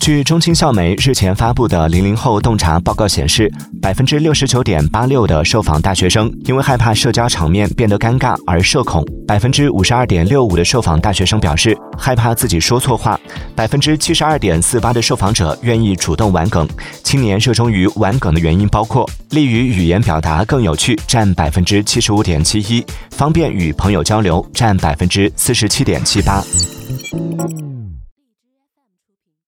据中青校媒日前发布的零零后洞察报告显示百分之六十九点八六的受访大学生因为害怕社交场面变得尴尬而社恐百分之五十二点六五的受访大学生表示害怕自己说错话百分之七十二点四八的受访者愿意主动玩梗。青年热衷于玩梗的原因包括利于语言表达更有趣占百分之七十五点七一方便与朋友交流占百分之四十七点七八。